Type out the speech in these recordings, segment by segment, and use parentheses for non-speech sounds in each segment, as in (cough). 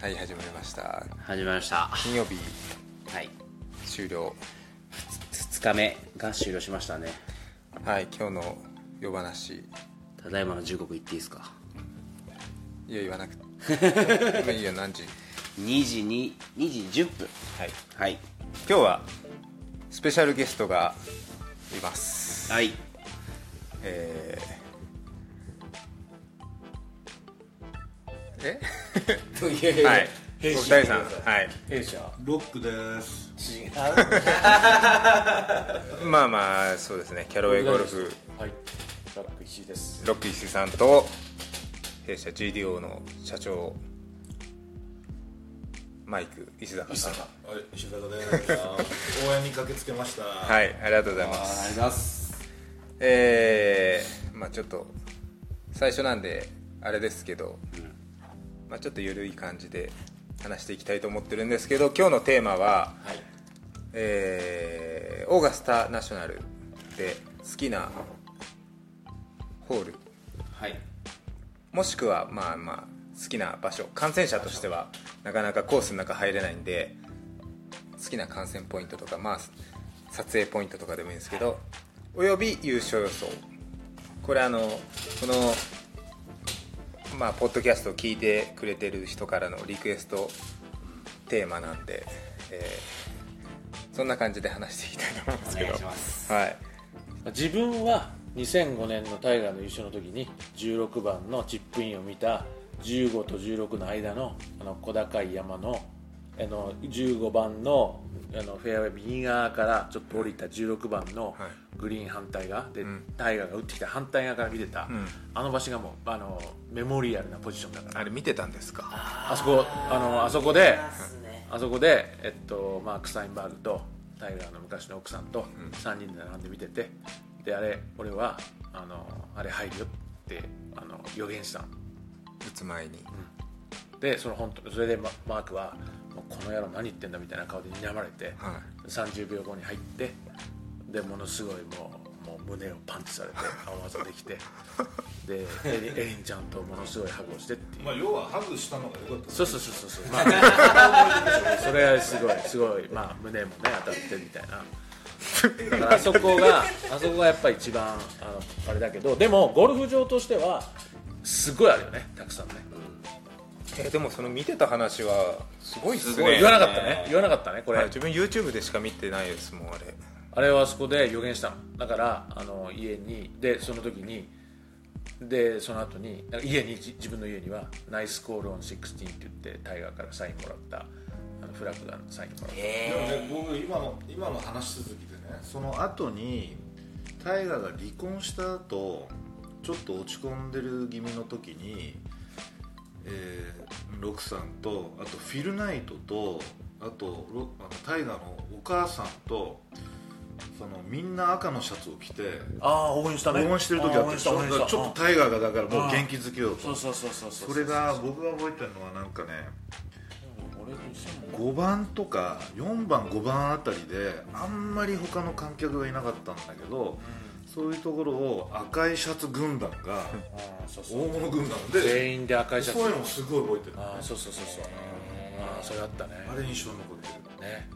はい始まりました。始まりました。金曜日。はい。終了。2日目が終了しましたね。はい今日の夜話。ただいまの時刻言っていいですか？いや言わなくて。(laughs) まあいいよ何時？2時に2時10分。はい。はい。今日はスペシャルゲストがいます。はい。えー、え？いやいやはい。お二人さんはい。弊社ロックです。違う。(laughs) まあまあそうですね。キャロウェイゴルフ。はい、ラック石井です。ロック石井さんと弊社 GDO の社長マイク石坂さん。はい石坂です。応援に駆けつけました。はいありがとうございます。ありがとうございます。えー、まあちょっと最初なんであれですけど、まあちょっと緩い感じで話していきたいと思ってるんですけど今日のテーマは、はい。えーオーガスタナショナルで好きなホール。はい。もしくはまあまあ好きな場所。観戦者としてはなかなかコースの中入れないんで好きな観戦ポイントとかまあ撮影ポイントとかでもいいんですけどおよび優勝予想。これあのこのまあポッドキャストを聞いてくれてる人からのリクエストテーマなんで、えーそんな感じで話していきたいと思うんですけど。お願いします。はい。自分は2005年のタイガーの優勝の時に16番のチップインを見た15と16の間のあの小高い山のあの15番のあのフェアウェイ右側からちょっと降りた16番のはいグリーン反対側で、ん。タイガーが打ってきた反対側から見てた、ん。あの場所がもうあのメモリアルなポジションだから。あれ見てたんですか？あそこあのあそこであそこで、えっと、マーク・スタインバーグとタイガーの昔の奥さんと3人で並んで見ててであれ俺はあのあれ入るよってあの予言したの。打つ前に、でその本当それでママークはもうこの野郎何言ってんだみたいな顔で睨まれて、は30秒後に入ってでものすごいもうもう胸をパンチされて青技できてでエリンエリンちゃんとものすごいハグをしてっていう。まあ要はハグしたのが良かった。そうそうそうそうそう、まあ、それはすごいすごい、まあ、胸もね当たってみたいな。だからあそこがあそこがやっぱり一番あのあれだけどでもゴルフ場としてはすごいあるよねたくさんね。えーでもその見てた話はすごいっすすごい。ね言わなかったね。言わなかったねこれ、はい自分 YouTube でしか見てないですもんあれあれはあそこで予言したの。だからあの家にでその時にでその後に家にじ自分の家には「ナイスコールオン16」って言ってタイガーからサインもらったあのフラッグがサインもらった。でもね僕今の今の話続きでねその後にタイガーが離婚した後ちょっと落ち込んでる気味の時に、えー、ロクさんとあとフィル・ナイトとあとロあのタイガーのお母さんとそのみんな赤のシャツを着てああ応援したね。応援してる時あったでしちょっとタイガーがだからもう元気づけようと。そうそうそうそうそれが僕が覚えてるのはなんかね俺5番とか4番5番あたりであんまり他の観客がいなかったんだけど、そういうところを赤いシャツ軍団が (laughs) 大物軍団で全員で赤いシャツ。そういうのもすごい覚えてる。ああそうそうそうそう。ああそれあったね。あれ印象に残ってる。ね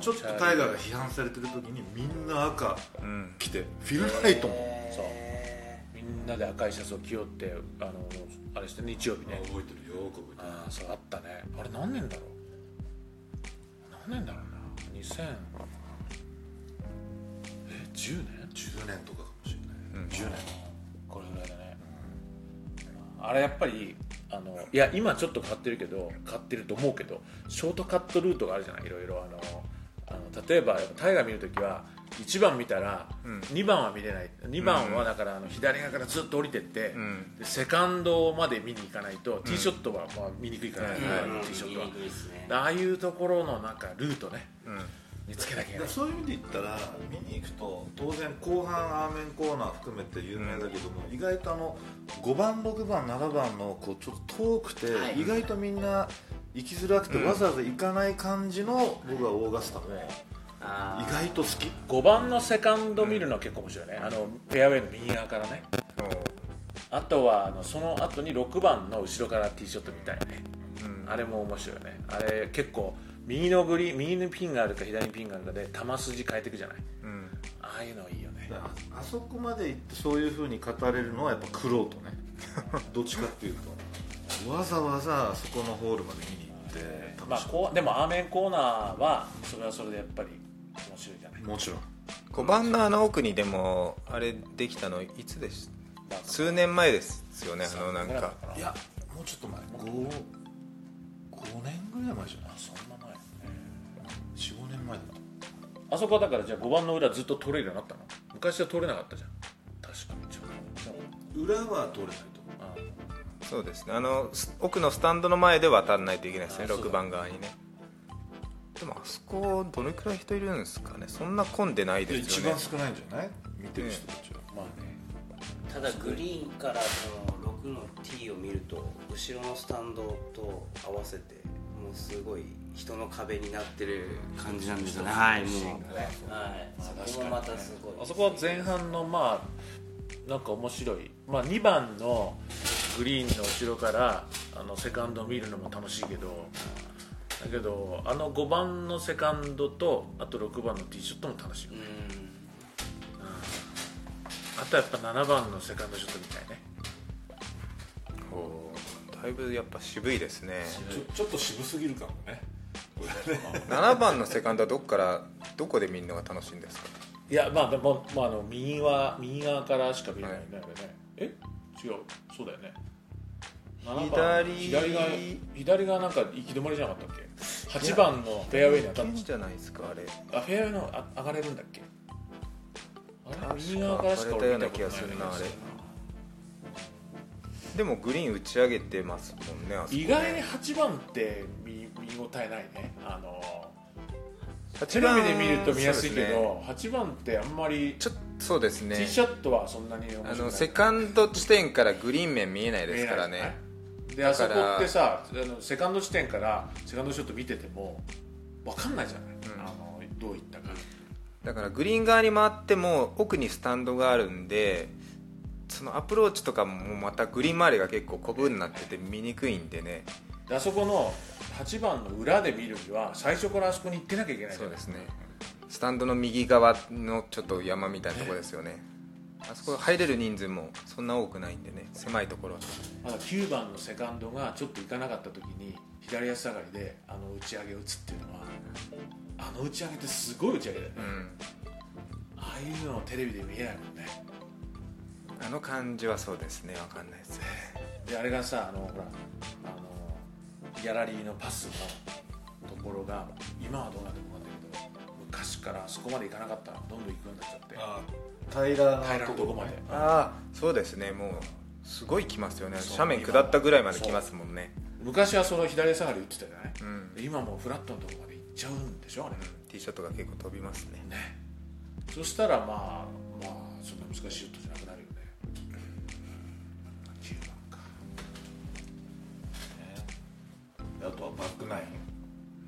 ちょっとタイガーが批判されてる時にみんな赤うん。着てフィルナイトも。そう。みんなで赤いシャツを着よってあのあれして日曜日ね。覚えてる。よく覚えてる。ああそうあったね。あれ何年だろう？何年だろうな？2000え10年？10年とかかもしれない。10年。これぐらいだね。あれやっぱりあのいや今ちょっと変わってるけど変わってると思うけどショートカットルートがあるじゃない？いろいろあのあの例えばタイガー見るときは1番見たら2番は見れない。2番はだからあの左側からずっと降りてって、ん。でセカンドまで見に行かないと、ティーショットはまあ見にくいから、うん2番のティーショットは、ね。ああいうところのなんかルートねうん。見つけなきゃいけない。そういう意味で言ったら見に行くと当然後半アーメンコーナー含めて有名だけども、意外とあの5番6番7番のこうちょっと遠くて、はい。意外とみんな行きづらくて、わざわざ行かない感じの僕はオーガスタ。もあ意外と好き。5番のセカンド見るのは結構面白いね。あのフェアウェイの右側からね。あとはあのその後に6番の後ろからティーショットみたいね、うん。あれも面白いよね。あれ結構右のグリーン右にピンがあるか左にピンがあるかで球筋変えていくじゃない？うん。ああいうのいいよね。ああそこまで行ってそういうふうに語れるのはやっぱクロートね。(laughs) どっちかっていうと。わざわざあそこのホールまで見に行ってまあこうでもアーメンコーナーはそれはそれでやっぱり面白いじゃない？むもちろん。5番のあの奥にでもあれできたのいつです数年前ですよねあのなんか。いやもうちょっと前。5 5年ぐらい前じゃない？そんな前。45年前だあそこはだからじゃあ5番の裏ずっと取れるようになったの？昔は取れなかったじゃん。確かに。ちょっと裏は取れないそうですね。あのす奥のスタンドの前で渡らないといけないですね。あそうだ。6番側にね。でもあそこどれくらい人いるんですかね。そんな混んでないですよね。一番少ないんじゃない？見てる人たちは、まあね。ただグリーンからその6の T を見ると後ろのスタンドと合わせてもうすごい人の壁になってる感じなんですよね。はいもう。はい。そこもまたすごい。あそこは前半のまあなんか面白い、まあ、2番のグリーンの後ろからあのセカンドを見るのも楽しいけどだけどあの5番のセカンドとあと6番のティーショットも楽しいようん。あとやっぱ7番のセカンドショットみたいね。だいぶやっぱ渋いですね。ちょちょっと渋すぎるかもね。(laughs) 7番のセカンドはどこからどこで見るのが楽しいんですか？いやまあでも、まあ、あの右は右側からしか見れないよね、あれねえ？違うそうだよね。7番左左側左側なんか行き止まりじゃなかったっけ？8番のフェアウェイに当たっいいんじゃないですかあれ。あフェアウェイのあ上がれるんだっけ？あれ？右側からしか俺見たような気がするなあれ。でもグリーン打ち上げてますもんねあそこね。意外に8番って見見応えないね。あのテ8レ番ビで見ると見やすいけど、8番ってあんまりちょそうですね。ティーショットはそんなにあのセカンド地点からグリーン面見えないですからね。であそこってさあのセカンド地点からセカンドショット見てても分かんないじゃない、あのどういったか、だからグリーン側に回っても奥にスタンドがあるんでそのアプローチとかもまたグリーン周りが結構コブになってて見にくいんでねであそこの8番の裏で見るには最初からあそこに行ってなきゃいけない。そうですね。スタンドの右側のちょっと山みたいなところですよね。あそこ入れる人数もそんな多くないんでね。狭いところは。まだ9番のセカンドがちょっと行かなかった時に左足下がりであの打ち上げを打つっていうのはあの打ち上げってすごい打ち上げだよね、うん。ああいうのをテレビで見えないもんね。あの感じはそうですね。わかんないですね。であれがさあのほらあのギャラリーのパスのところが今はどうなってるのかんだけど昔からそこまで行かなかったらどんどん行くようになっちゃって。あ平ら平らなところなとこまで。ああそうですねもうすごい来ますよね。斜面下ったぐらいまで来ますもんね。昔はその左下がり打ってたじゃない、うん。で今もうフラットのところまで行っちゃうんでしょあれ、ティーショットが結構飛びますね。ね。そしたらまあまあそんな難しいショットじゃあとはバックナイン。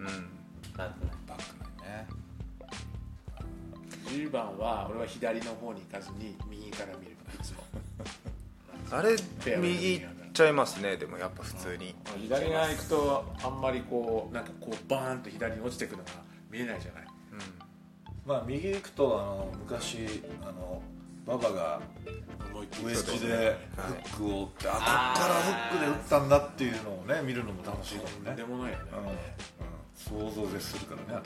うん。バックナインバックナインね。10番は俺は左の方に行かずに右から見るいつもあれ右行っちゃいますねでもやっぱ普通に。左側行くとあんまりこうなんかこうバーンと左に落ちてくのが見えないじゃない。まあ右行くとあの昔あの馬場が思いっきりウエッジそうでフックを打って、あこっからフックで打ったんだっていうのをね見るのも楽しいかもね。でもないよね、うん、うん、想像でするからね。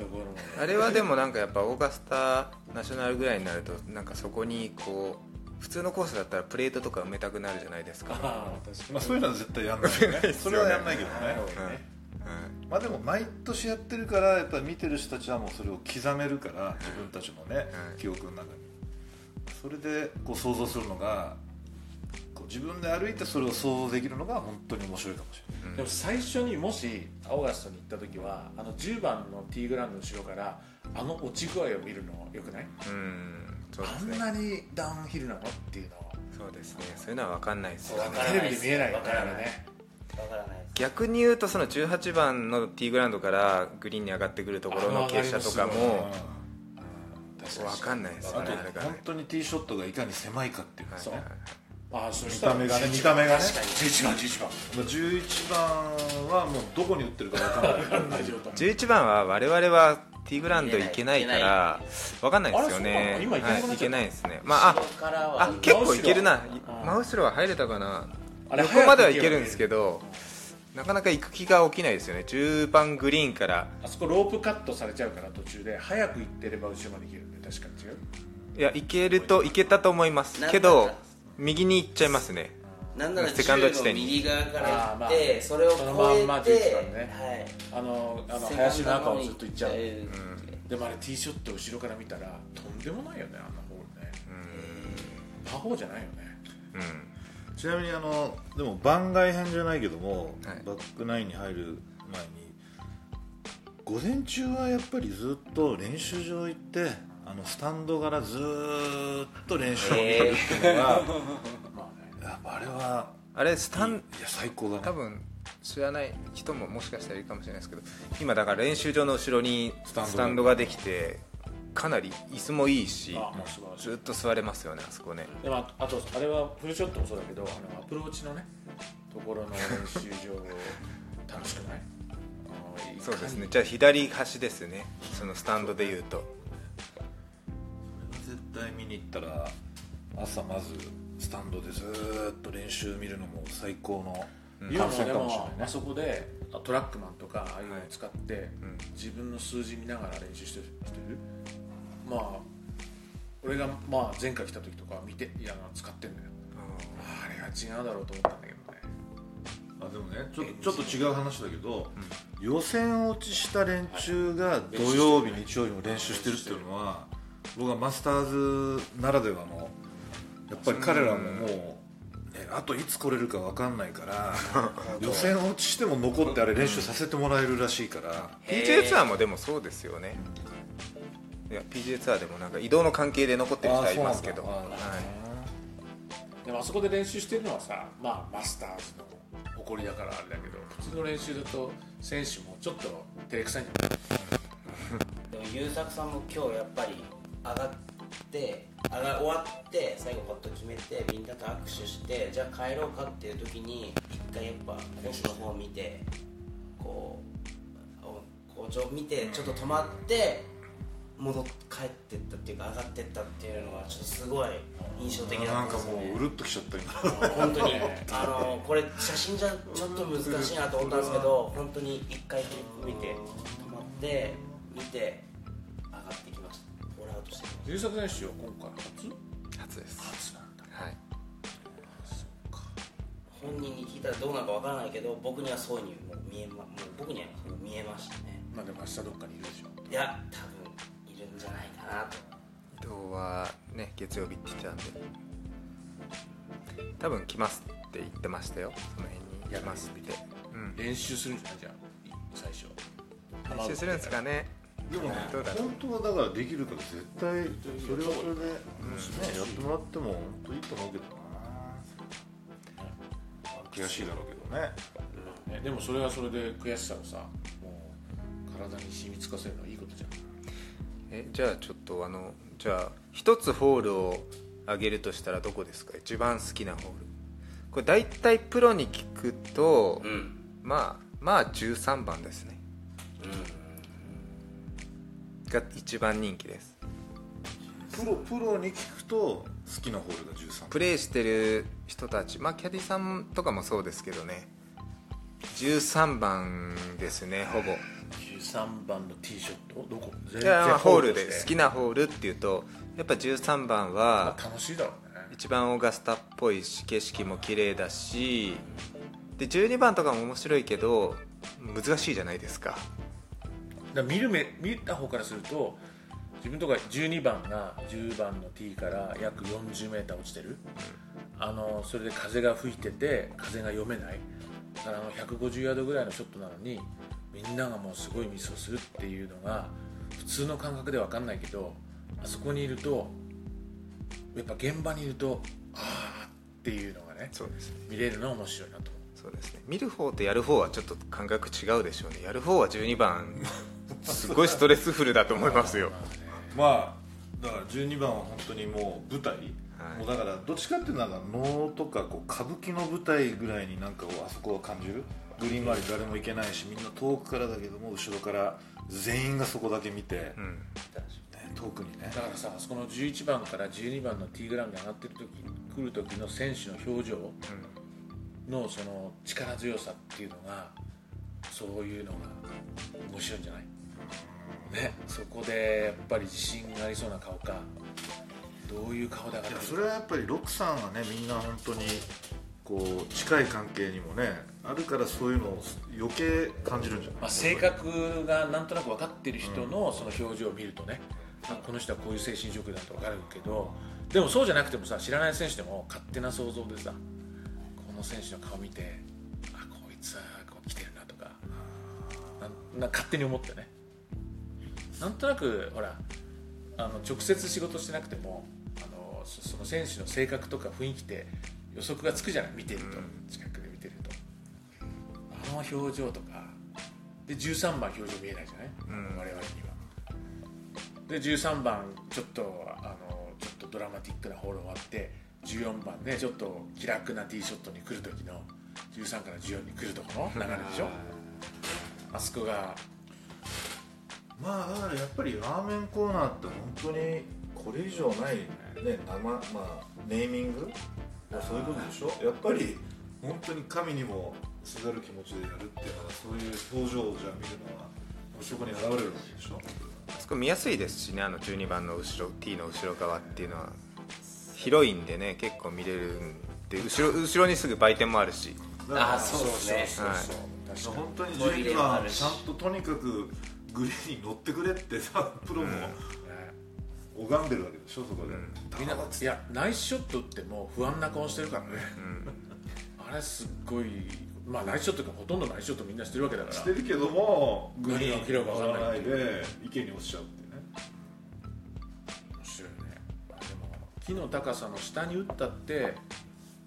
あれはでもなんかやっぱオーガスタナショナルぐらいになるとなんかそこにこう普通のコースだったらプレートとか埋めたくなるじゃないですか、ああ確かに。まあ、そういうのは絶対やんないよね。(laughs) それはやんないけどね、うんまあでも毎年やってるからやっぱり見てる人たちはもうそれを刻めるから自分たちのねうん記憶の中にそれでこう想像するのがこう自分で歩いてそれを想像できるのが本当に面白いかもしれない。でも最初にもしオーガストに行った時はあの10番のティーグラウンドの後ろからあの落ち具合を見るのよくない、うんそうであすね。んなにダウンヒルなの？っていうのをそうですね。そういうのは分かんないですよね。わからテレないです。ビで見えないよねわからね。わからないです。逆に言うとその18番のティーグラウンドからグリーンに上がってくるところの傾斜とかも分かんないですねあ本当にティーショットがいかに狭いかっていうのがね。そうはいはい。あそ見した目がね。見た目がね11番11番。11番はもうどこに打ってるか分かんない。11番は我々はティーグラウンド行けないから分かんないですよね。今行けない、行けないですね。まあああ結構いけるな。うん真後ろは。入れたかな。あれ横まではいけるんですけどなかなか行く気が起きないですよね。10番グリーンから。あそこロープカットされちゃうから途中で。早く行ってれば後ろまで行けるんで。確かに違う。いや行けると行けたと思いますけど右に行っちゃいますね。なんならセカンド地10の点に右側から行あーまあってそれを越そのまんまえ11番てねあのあのはい林の中をずっと行っちゃう、セカンドの方にでもあれティーショット後ろから見たらとんでもないよねあんなホールね。パー4じゃないよね。うんちなみにあのでも番外編じゃないけども、はい。バックナインに入る前に午前中はやっぱりずっと練習場行ってあのスタンドからずーっと練習を見てるっていうのが、(laughs) まあねやっぱあれはあれスタンいや最高だね多分知らない人ももしかしたらいるかもしれないですけど今だから練習場の後ろにスタンドができてかなり椅子もいいしずっと座れますよねあそこね。でもああとあれはフルショットもそうだけどあのアプローチのねところの練習場楽しくない？そうですね。じゃあ左端ですね。そのスタンドでいうと。絶対見に行ったら朝まずスタンドでずーっと練習見るのも最高の今もで観戦かもしれもないね。あそこであトラックマンとかああいうのを使って、ん。自分の数字見ながら練習してる？人いる？まあ俺がまあ前回来た時とか見ていやあの使ってんだよ。あれは違うだろうと思ったんだけどね。あでもねちょっとちょっと違う話だけど、予選落ちした連中が土曜日、日曜日も練習してるっていうのは僕はマスターズならではのやっぱり彼らももう、ね、あといつ来れるか分かんないから (laughs) 予選落ちしても残ってあれ練習させてもらえるらしいから、PGA ツアーもでもそうですよねいや PGA ツアーでもなんか移動の関係で残ってる人はいますけど。でもあそこで練習してるのはさまあマスターズの誇りだからあれだけど普通の練習だと選手もちょっと照れくさいんじゃない？(laughs) でも優作さんも今日やっぱり上がって上が終わって最後パッと決めてみんなと握手してじゃあ帰ろうかっていう時に一回やっぱコースの方を見てこうお校長を見てちょっと止まって戻っ帰ってったっていうか上がってったっていうのがちょっとすごい印象的だなんかったんですよねもううるっときちゃった今。本当に。(laughs) あのこれ写真じゃちょっと難しいなと思ったんですけど本当に一回見て止まって見て上がってきました。ホールアウトしてきまし優作選手は今回初？初です。初なんだ。はい。た本人に聞いたらどうなるかわからないけど僕にはそうにもう見えまもう僕にはそう見えましたね。まあでも明日どっかにいるでしょ。いや多分んじゃないかなと。移動はね月曜日って言ってたんで。多分来ますって言ってましたよ。その辺に。来ますってうん。練習するんじゃない？じゃあ最初。練習するんですかね。でも本当はだからできるから絶対それはそれで、ね、やってもらっても本当いいと思うけどな。悔しいだろうけどね。ね、でもそれはそれで悔しさをさもう体に染みつかせるのはいいことじゃんえじゃあちょっとあのじゃあ一つホールを上げるとしたらどこですか？一番好きなホール。これ大体プロに聞くと、うん。まあまあ13番ですね。が一番人気です。プロプロに聞くと好きなホールが13プレーしてる人たちまあキャディさんとかもそうですけどね。13番ですねほぼ13番のティーショット？どこ？いやまあホールで好きなホールっていうとやっぱ13番はまあ楽しいだろうね。一番オーガスタっぽいし景色も綺麗だしで12番とかも面白いけど難しいじゃないですか。だ見る目見た方からすると自分とか12番が10番のティーから約 40m 落ちてる、あのそれで風が吹いてて風が読めない。だからあの150ヤードぐらいのショットなのにみんながもうすごいミスをするっていうのが普通の感覚では分かんないけどあそこにいるとやっぱ現場にいるとああっていうのがねそうですね。見れるのは面白いなと思そうですね。見る方とやる方はちょっと感覚違うでしょうね。やる方は12番すごいストレスフルだと思いますよ。まあだから12番は本当にもう舞台。はい。もうだからどっちかっていうとなんか能とかこう歌舞伎の舞台ぐらいになんかをあそこは感じるグリーン周り誰も行けないしみんな遠くからだけども後ろから全員がそこだけ見て、うん。ね遠くにね。だからさあそこの11番から12番のティーグラウンドに上がってる時来る時の選手の表情のその力強さっていうのがそういうのが面白いんじゃない？ねそこでやっぱり自信がありそうな顔か。どういう顔で上がっいやてるそれはやっぱりロックさんはねみんな本当にこう近い関係にもねあるからそういうのを余計感じるんじゃない、まあ、性格がなんとなく分かってる人のその表情を見るとね、あこの人はこういう精神状況だと分かるけどでもそうじゃなくてもさ知らない選手でも勝手な想像でさこの選手の顔見てあこいつはこう来てるなとかな勝手に思ってね。なんとなくほらあの直接仕事してなくてもあのそその選手の性格とか雰囲気って予測がつくじゃない？見てると、近くで見てると。あの表情とか。で13番表情見えないじゃない、うん。我々には。で13番ちょっとあのちょっとドラマティックなホール終わって14番ねちょっと気楽なティーショットに来る時の13から14に来るとこの流れでしょ？あそこが。まあだからやっぱりラーメンコーナーって本当にこれ以上ないね生まあネーミング？そういうことでしょ。やっぱり本当に神にもすがる気持ちでやるっていうのはそういう表情をじゃあ見るのはそこに現れるわけでしょ。あそこ見やすいですしねあの12番の後ろ T の後ろ側っていうのは。広いんでね結構見れるんで後ろ後ろにすぐ売店もあるし。あそうですね。そうそう。そう本当に12ボリュームあ番ちゃんととにかくグリーンに乗ってくれってさプロもね拝んでるわけでしょそこで、みんないやナイスショット打っても不安な顔してるからね、あれすっごいまあナイスショットがほとんどナイスショットみんなしてるわけだから。してるけどもグリーン何が起きるか分かんない乗らないで池に落ちちゃうっていうね。面白いね。でも木の高さの下に打ったって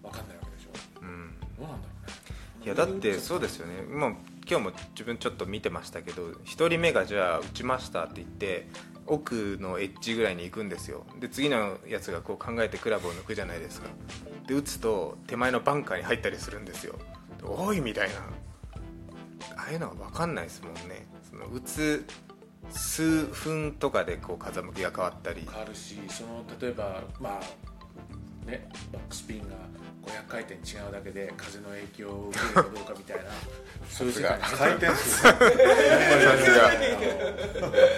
分かんないわけでしょ。うん。どうなんだろうね。いやだってそうですよね。もう今日も自分ちょっと見てましたけど1人目がじゃあ打ちましたって言って奥のエッジぐらいに行くんですよ。で次のやつがこう考えてクラブを抜くじゃないですか。で打つと手前のバンカーに入ったりするんですよ。おいみたいな。ああいうのは分かんないですもんね。その打つ数分とかでこう風向きが変わったり。変わるしその例えばまあねバックスピンが500回転違うだけで風の影響を受けるかどうかみたいな。(laughs) そういう世界。に回転数が。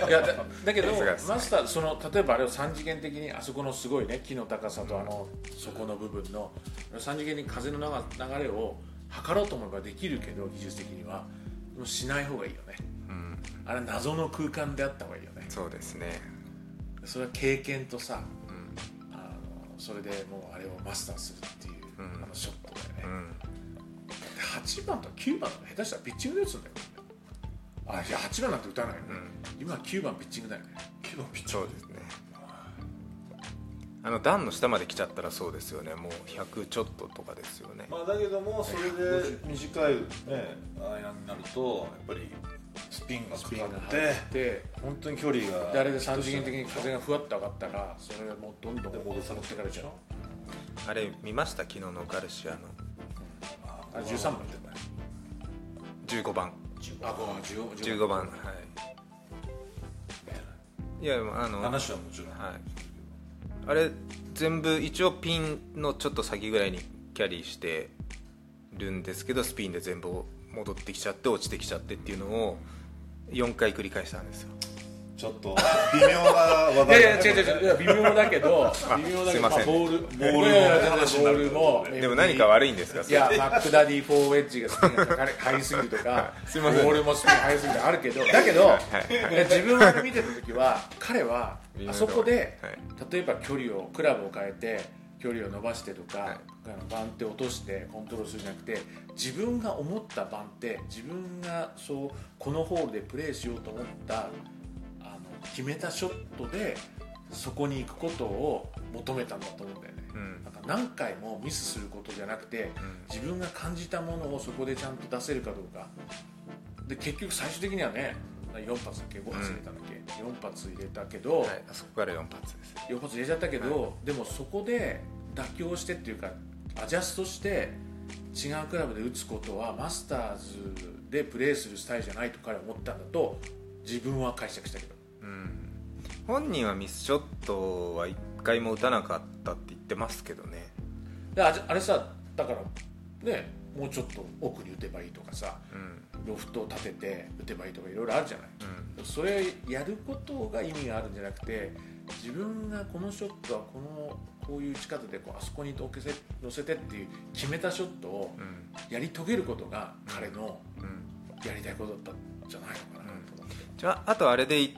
いやだだけどマスターその例えばあれを3次元的にあそこのすごいね木の高さとあの底の部分の3次元に風の流流れを測ろうと思えばできるけど技術的には。でもしない方がいいよね。うん。あれ謎の空間であった方がいいよね。そうですね。それは経験とさうん。あのそれでもうあれをマスターするっていう、うんあのショットだよね、うん。で8番と9番とか下手したらピッチングで打つんだよあいや8番なんて打たないよね、今9番ピッチングだよね。9番ピッチング。そうですね。あの段の下まで来ちゃったらそうですよね。もう100ちょっととかですよね。まあだけどもそれで短いね。間になるとやっぱりスピンがかかって入って本当に距離がであれで3次元的に風がふわっと上がったらそれがもうどんどんで戻されてかれちゃうあれ見ました？昨日のガルシアの。あれ13番だよね。15番。あこう15 15番。はい。いや。あの話はもちろん、はい、あれ全部一応ピンのちょっと先ぐらいにキャリーしてるんですけどスピンで全部戻ってきちゃって落ちてきちゃってっていうのを4回繰り返したんですよちょっと微妙な話いや題いや違う違う違う。微妙だけど微妙だけどまあボールボールもでも何か悪いんですか？いやマックダディフォーウェッジがスピンがかかり入りすぎるとか (laughs) すいません。ボールもスピン入りすぎるとかあるけどだけど、いや自分が見てた時は彼はあそこで、はい。例えば距離をクラブを変えて距離を伸ばしてとか、はい。番手を落としてコントロールするんじゃなくて自分が思った番手自分がそうこのホールでプレーしようと思った決めたショットでそこに行くことを求めたんだと思うんだよね、うん。なんか何回もミスすることじゃなくて、自分が感じたものをそこでちゃんと出せるかどうか。で結局最終的にはね4発だっけ5発入れたんだっけ、4発入れたけど、はい、あそこから4発です4発入れちゃったけど、でもそこで妥協してっていうかアジャストして違うクラブで打つことはマスターズでプレーするスタイルじゃないと彼は思ったんだと自分は解釈したけど本人はミスショットは1回も打たなかったって言ってますけどね。でああれさだからねもうちょっと奥に打てばいいとかさうん。ロフトを立てて打てばいいとかいろいろあるじゃない、うん。それやることが意味があるんじゃなくて自分がこのショットはこのこういう打ち方でこうあそこに乗せ乗せてっていう決めたショットをうん。やり遂げることが彼のうん。やりたいことだったんじゃないのかなと思って、じゃああとあれでい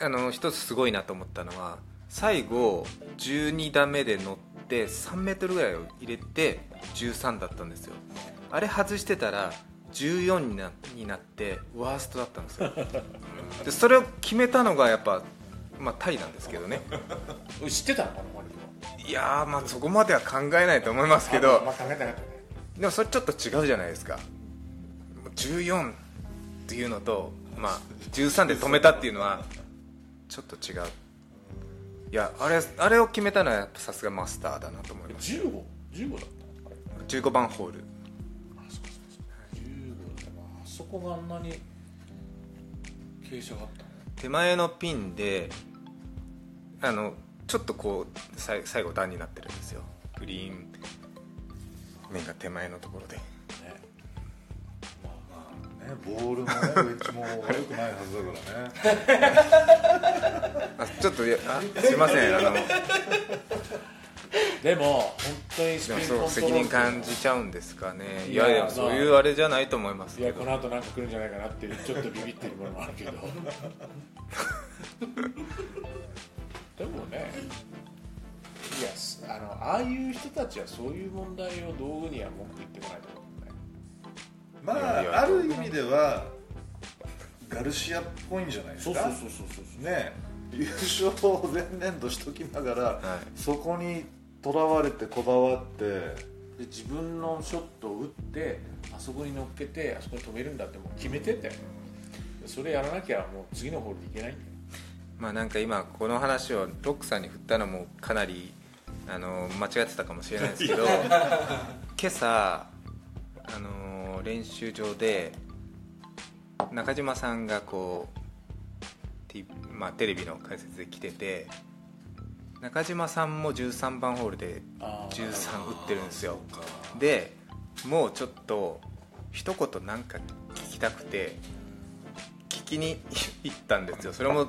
あの一つすごいなと思ったのは最後12打目で乗って3メートルぐらいを入れて13だったんですよ。あれ外してたら14になになってワーストだったんですよ。(laughs) でそれを決めたのがやっぱまあタイなんですけどね。知ってたの？かないやーまあそこまでは考えないと思いますけど。あまあ考えてなかったね。でもそれちょっと違うじゃないですか。14っていうのと、まあ、13で止めたっていうのはちょっと違う。いやあれあれを決めたのはやっぱさすがマスターだなと思います。15?15 15だった？のあれ15番ホール。あそうか。そうか15だなあそこがあんなに傾斜があったの？手前のピンであのちょっとこうさい最後段になってるんですよ。グリーン面が手前のところでボールもね、ウェッジも悪くないはずだからね。(laughs) あちょっといやあすいませんあのでも本当にスでピンコン責任感じちゃうんですかね。いいややいやそういうあれじゃないと思いますいやこの後なんか来るんじゃないかなってちょっとビビってるものもあるけど。でもねいやすあのああいう人たちはそういう問題を道具には文句言ってこないと思うまあ、ある意味では。ガルシアっぽいんじゃないですか？そうそうそうそうそうね、優勝を前年度しときながら、はいそこにとらわれてこだわって。で自分のショットを打ってあそこに乗っけてあそこに止めるんだってもう決めててそれやらなきゃもう次のホールでいけないんだよまあなんか今この話をロックさんに振ったのもかなりあの間違ってたかもしれないですけど (laughs) 今朝あの練習場で中島さんがこう、まあ、テレビの解説で来てて中島さんも13番ホールであー13打ってるんですよ。でもうちょっと一言なんか聞きたくて聞きに (laughs) 行ったんですよ。それも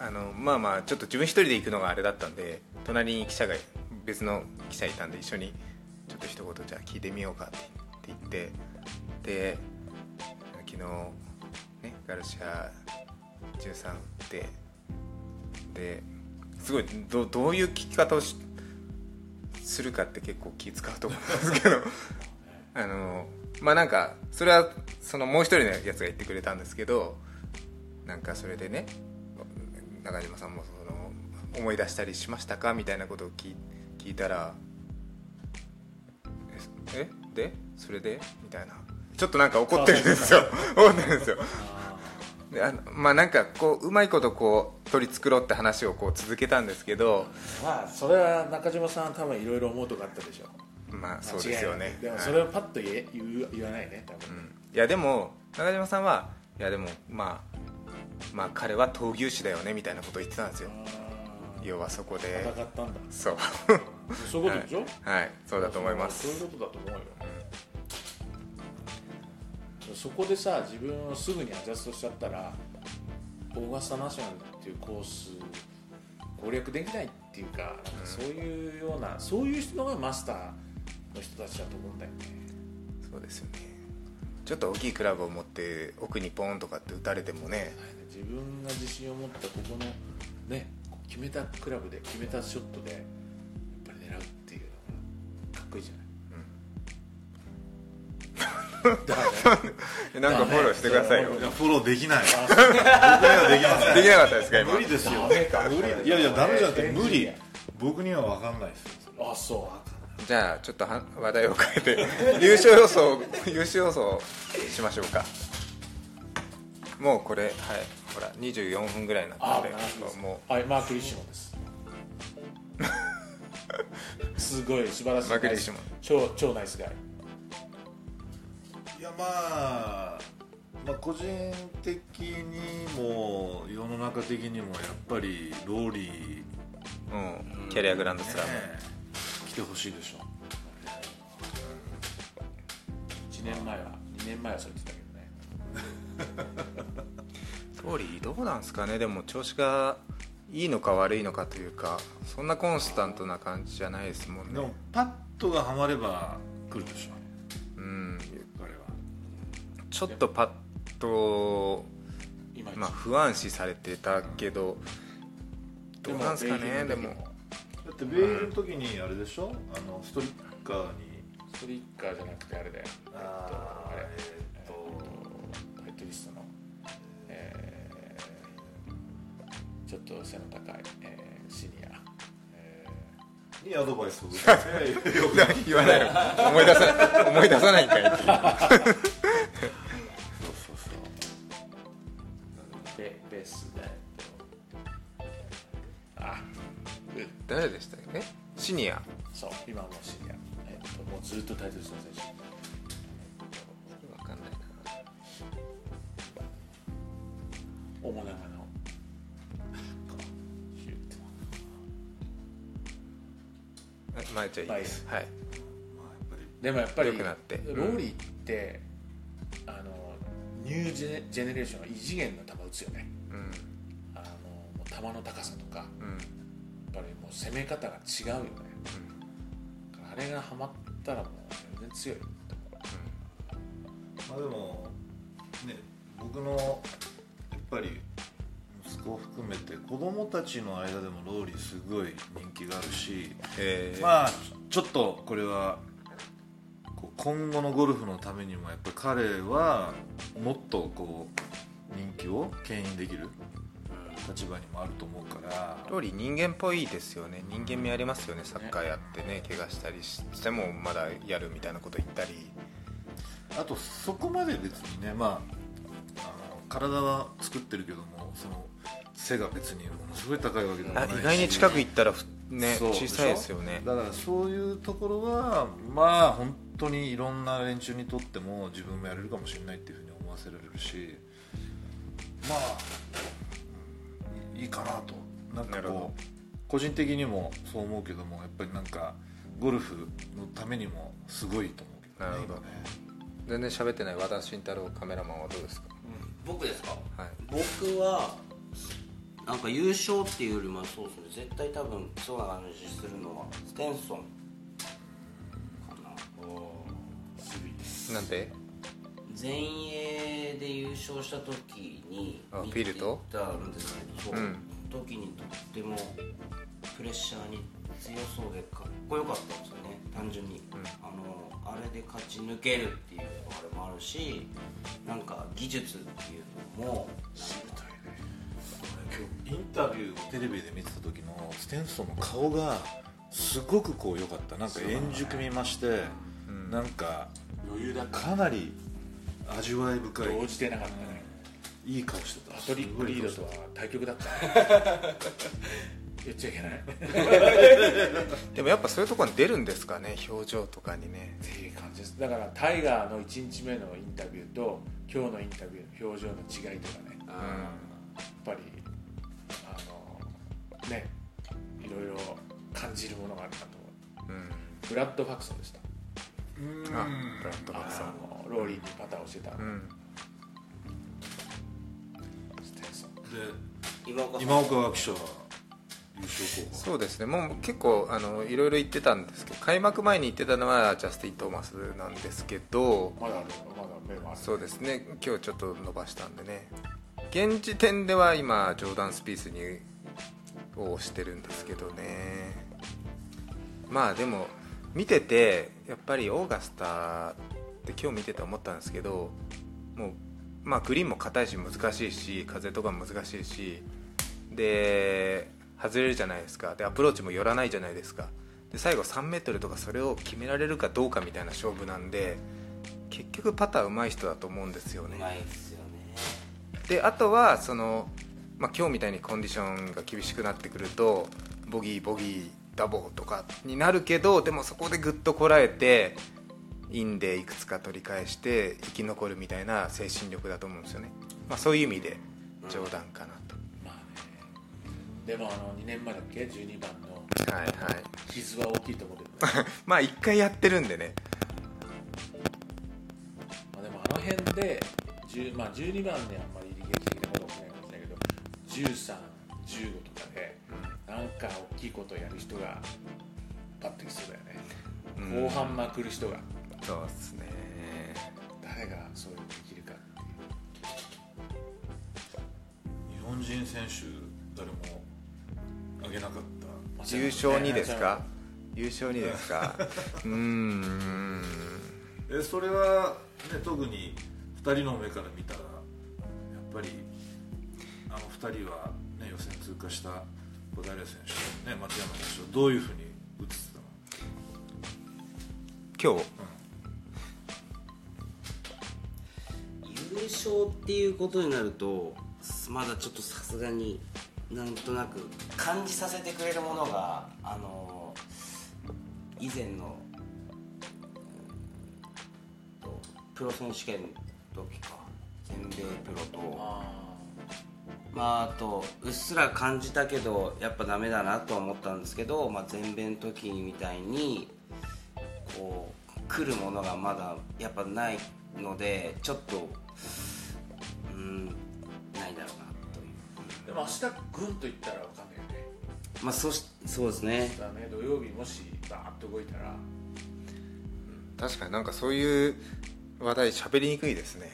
あのまあまあちょっと自分一人で行くのがあれだったんで隣に記者が別の記者いたんで一緒にちょっと一言じゃあ聞いてみようかって言ってで昨日ねガルシア13打ってですごいどどういう聞き方をしするかって結構気使うと思うんですけど (laughs) あのまあなんかそれはそのもう一人のやつが言ってくれたんですけどなんかそれでね中島さんもその思い出したりしましたか？みたいなことを聞いたら「え？えで？それで?」みたいなちょっとなんか怒ってるんですよ。怒ってるんですよ。であのまあなんかこううまいことこう取り繕って話をこう続けたんですけどまあそれは中島さん多分いろいろ思うとこあったでしょまあそうですよね。でもはい。それをパッと言え言う言わないね多分、うん。いやでも中島さんはいやでもまあまあ彼は闘牛士だよねみたいなことを言ってたんですよ要はそこで。戦ったんだ。そう。(laughs) そういうことでしょ、はい。そうだと思います。そういうことだと思うよ、そこでさ自分をすぐにアジャストしちゃったらオーガスタナショナルっていうコース攻略できないっていうかそういうような、そういう人がマスターの人たちだと思うんだよね。そうですよね。ちょっと大きいクラブを持って奥にポーンとかって打たれてもね。自分が自信を持ったここのね決めたクラブで決めたショットでやっぱり狙うっていうのがかっこいいじゃない、だねえなんかフォローしてくださいよ。いやフォローできない。僕にはできませんできなかったですか今？無理ですよ。ダメか無理いやいやダメじゃなくて無理。僕には分かんないです。よあそじゃあちょっとは話題を変えて (laughs) 優勝予想優勝予想しましょうか。もうこれはいほら24分ぐらいになあったのーでもはいマーク・リッシモンです。(laughs) すごい素晴らしい。マークリッシモン。超超ナイスガイ。いやまあまあ個人的にも世の中的にもやっぱりローリーう、うん、キャリアグランドスラム、ね来てほしいでしょ。1年前は2年前はそう言ってたけどねローリーどうなんですかね？でも調子がいいのか悪いのかというかそんなコンスタントな感じじゃないですもんね。でもパットがはまれば来るでしょ。うん。彼は。ちょっとパッと、今まあ、不安視されてたけどどうなんですかね？でもだってベイルの時にあれでしょ？あのストリッカーに。ストリッカーじゃなくてあれだよ。えっとあれちょっと背の高い、えーシニア、えにアドバイスを受けて (laughs) よく言わないの思い出さ思い出さないんかいっていう。そうそうそう。ーベベースで。あ誰でしたっけ？シニア。そう今もうシニア、えっともうずっとタイトリストの選手分かんない面なまあじゃあいいです。はい。でもやっぱり良くなって。ローリーって、あのニュージェネジェネレーションは異次元の球打つよね。うん。あの球の高さとか。やっうんぱりもう攻め方が違うよね、あれがハマったらもう全然強いまあでもね僕のやっぱり息子を含めて子供たちの間でもローリーすごい人気があるしえ。ーまあちょっとこれは今後のゴルフのためにもやっぱり彼はもっとこう人気を牽引できる立場にもあると思うから。ローリー人間っぽいですよね。人間味ありますよねサッカーやってね。怪我したりしてもまだやるみたいなこと言ったり。あとそこまで別にねまあ体は作ってるけどもその背が別にものすごい高いわけでもないし。あ意外に近く行ったらふね小さいですよね。だからそういうところはまあ本当にいろんな連中にとっても自分もやれるかもしれないっていうふうに思わせられるし。まあうんいいかなと。なんかこう個人的にもそう思うけどもやっぱりなんかゴルフのためにもすごいと思うけどねなるほど。今ね。全然喋ってない。和田慎太郎カメラマンはどうですか？僕ですか？はい。僕はなんか優勝っていうよりもそうですね絶対多分そうな感じするのはステンソンかな。なんで？全英で優勝した時にあ見てフィルトたんですけどうん時にとってもプレッシャーに強そうでかっこよかったんですよね。単純に、あのあれで勝ち抜けるっていうあれもあるしなんか技術っていうのも。今日インタビューをテレビで見てた時のステンソンの顔がすごくこう良かった。なんか円熟見まして、なんか余裕だかなり味わい深い。動じてなかったね。いい顔してた。パトリック・リードとは対局だった。ね (laughs) 言っちゃいけない。(laughs) でもやっぱそういうところに出るんですかね表情とかにね。っていう感じです。だからタイガーの1日目のインタビューと今日のインタビュー表情の違いとかね。やっぱりあのねいろいろ感じるものがあるなと思う。うん。ブラッド・ファクソンでした。あブラッドバックさんあのローリーにパターをしてた。うん。ステンソン。で今岡さん。今岡記者そうですね。もう結構あのいろいろ言ってたんですけど開幕前に言ってたのはジャスティン・トーマスなんですけどまだあるまだ目もある。そうですね。今日ちょっと伸ばしたんでね。現時点では今ジョーダン・スピースにをしてるんですけどね。まあでも見ててやっぱりオーガスタって今日見てて思ったんですけどもうまあグリーンも硬いし難しいし風とかも難しいしで外れるじゃないですか。でアプローチも寄らないじゃないですか。で最後3メートルとかそれを決められるかどうかみたいな勝負なんで結局パター上手い人だと思うんですよね。ですよね。であとはその、まあ、今日みたいにコンディションが厳しくなってくるとボギーボギーダボーとかになるけどでもそこでぐっとこらえてインでいくつか取り返して生き残るみたいな精神力だと思うんですよね、まあ、そういう意味で冗談かなと、まあねでもあの2年前だっけ？12番の。はいはい。傷は大きいと思うけどねまあ一回やってるんでね。まあでもあの辺で、10まあ、12番にあんまり劇的なことは起きないかもしれないけど1315とかでなんか大きいことをやる人がパッときそうだよね、うん。後半まくる人が。そうですね。誰がそういうのできるかっていう。日本人選手誰も挙げなかった。優勝にですか？優勝にですか？(laughs) うーん。えそれは、ね、特に2人の目から見たらやっぱりあの2人は、ね、予選通過した小平選手、ね、松山選手をどういうふうに映ってたの？今日。優勝っていうことになるとまだちょっとさすがになんとなく感じさせてくれるものがあの以前のプロ選手権の時か。全米プロと。あまああとうっすら感じたけどやっぱダメだなとは思ったんですけど、まあ、全米の時みたいにこう来るものがまだやっぱないのでちょっとうんないだろうなという。ーでも明日グンといったら分かんないまあそしそうですね。だね土曜日もしバーッと動いたら。確かになんかそういう話題喋りにくいですね。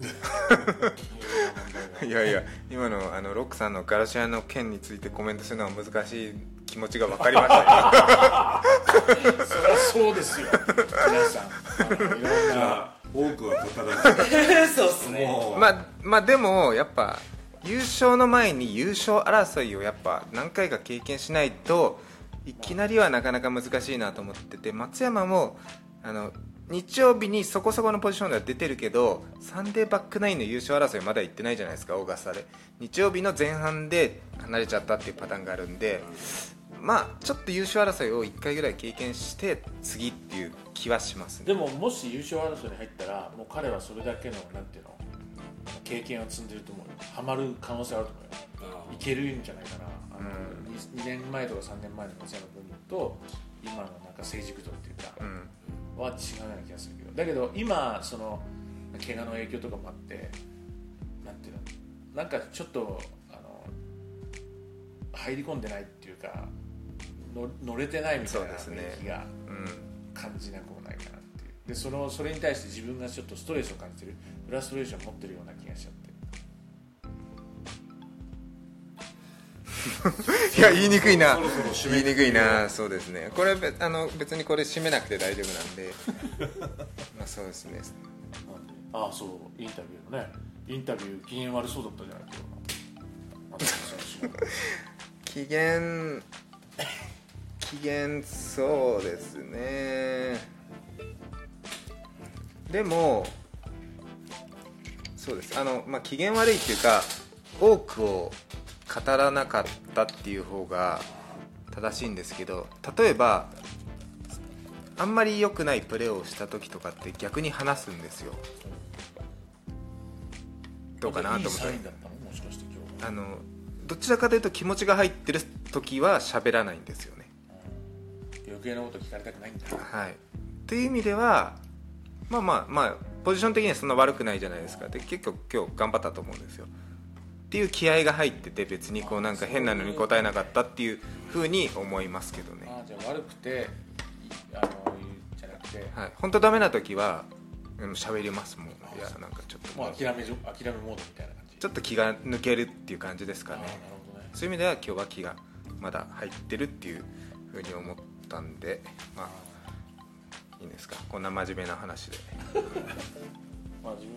(laughs) いやいや今のあのロックさんのガラシアの件についてコメントするのは難しい気持ちが分かりましたよ。(laughs) そりゃそうですよ。皆さん。いろんじな多くは語らずそうですね。まあまあでもやっぱ優勝の前に優勝争いをやっぱ何回か経験しないといきなりはなかなか難しいなと思ってて松山もあの日曜日にそこそこのポジションでは出てるけどサンデーバックナインの優勝争いまだ行ってないじゃないですかオーガスタで。日曜日の前半で離れちゃったっていうパターンがあるんでまあちょっと優勝争いを1回ぐらい経験して次っていう気はしますね。でももし優勝争いに入ったらもう彼はそれだけのなんていうの経験を積んでると思うよ。ハマる可能性あると思うよ。いけるんじゃないかな。あの、2, 年前とか3年前の松山君と今のなんか成熟度っていうか、うん。は違うような気がするけど。だけど今その怪我の影響とかもあってなんていうの？なんかちょっとあの入り込んでないっていうかの乗れてないみたいな雰囲気がうん。感じなくもないかなっていう。でそのそれに対して自分がちょっとストレスを感じてるフラストレーションを持ってるような気がしちゃって。いや言いにくいな。言いにくいな。そうですね。これべあの別にこれ締めなくて大丈夫なんで。(laughs) まあそうですね。ああそうインタビューのね。インタビュー機嫌悪そうだったじゃない今日の松山選手機嫌機嫌そうですね。でもそうです。あの、まあ、機嫌悪いっていうか多くを語らなかったっていう方が正しいんですけど例えばあんまり良くないプレーをした時とかって逆に話すんですよ。どうかなと思って。あのどちらかというと気持ちが入ってる時は喋らないんですよね。余計なこと聞かれたくないんだ。はい。という意味ではまあまあまあポジション的にはそんな悪くないじゃないですか。で結構今日頑張ったと思うんですよ。っていう気合が入ってて別にこうなんか変なのに答えなかったっていうふうに思いますけどね。ああじゃあ悪くていあのじゃなくて。はい。本当ダメな時はうん喋りますもん。いやなんかちょっと。もう諦め諦めモードみたいな感じ。ちょっと気が抜けるっていう感じですかね。ああなるほどね。そういう意味では今日は気がまだ入ってるっていうふうに思ったんでまあいいんですか？こんな真面目な話で。まあ自分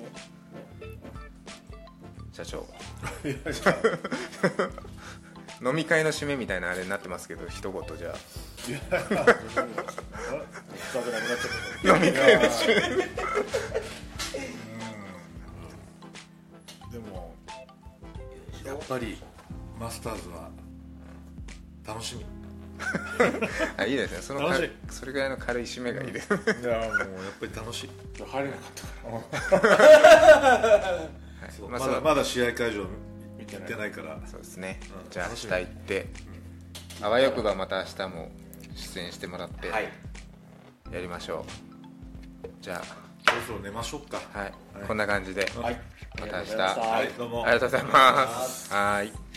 社長。(laughs) 飲み会の締めみたいなあれになってますけど一言じゃいや。深くなくなっちゃった飲み会の締め。でもぱりマスターズは楽しみあいいですね。そのか楽しい。それぐらいの軽い締めがいいです、いやもうやっぱり楽しい。入れなかったから。(laughs) そうまあそうまだまだ試合会場見てない行ってないから。そうですね、うん。じゃあ明しみ。行って、あわよくばまた明日も出演してもらって。はい。やりましょう、じゃそろそろ寝ましょうか。あはい、はい。こんな感じで、はい。また明日。ありがとうございました。はい。どうも。ありがとうございます。はい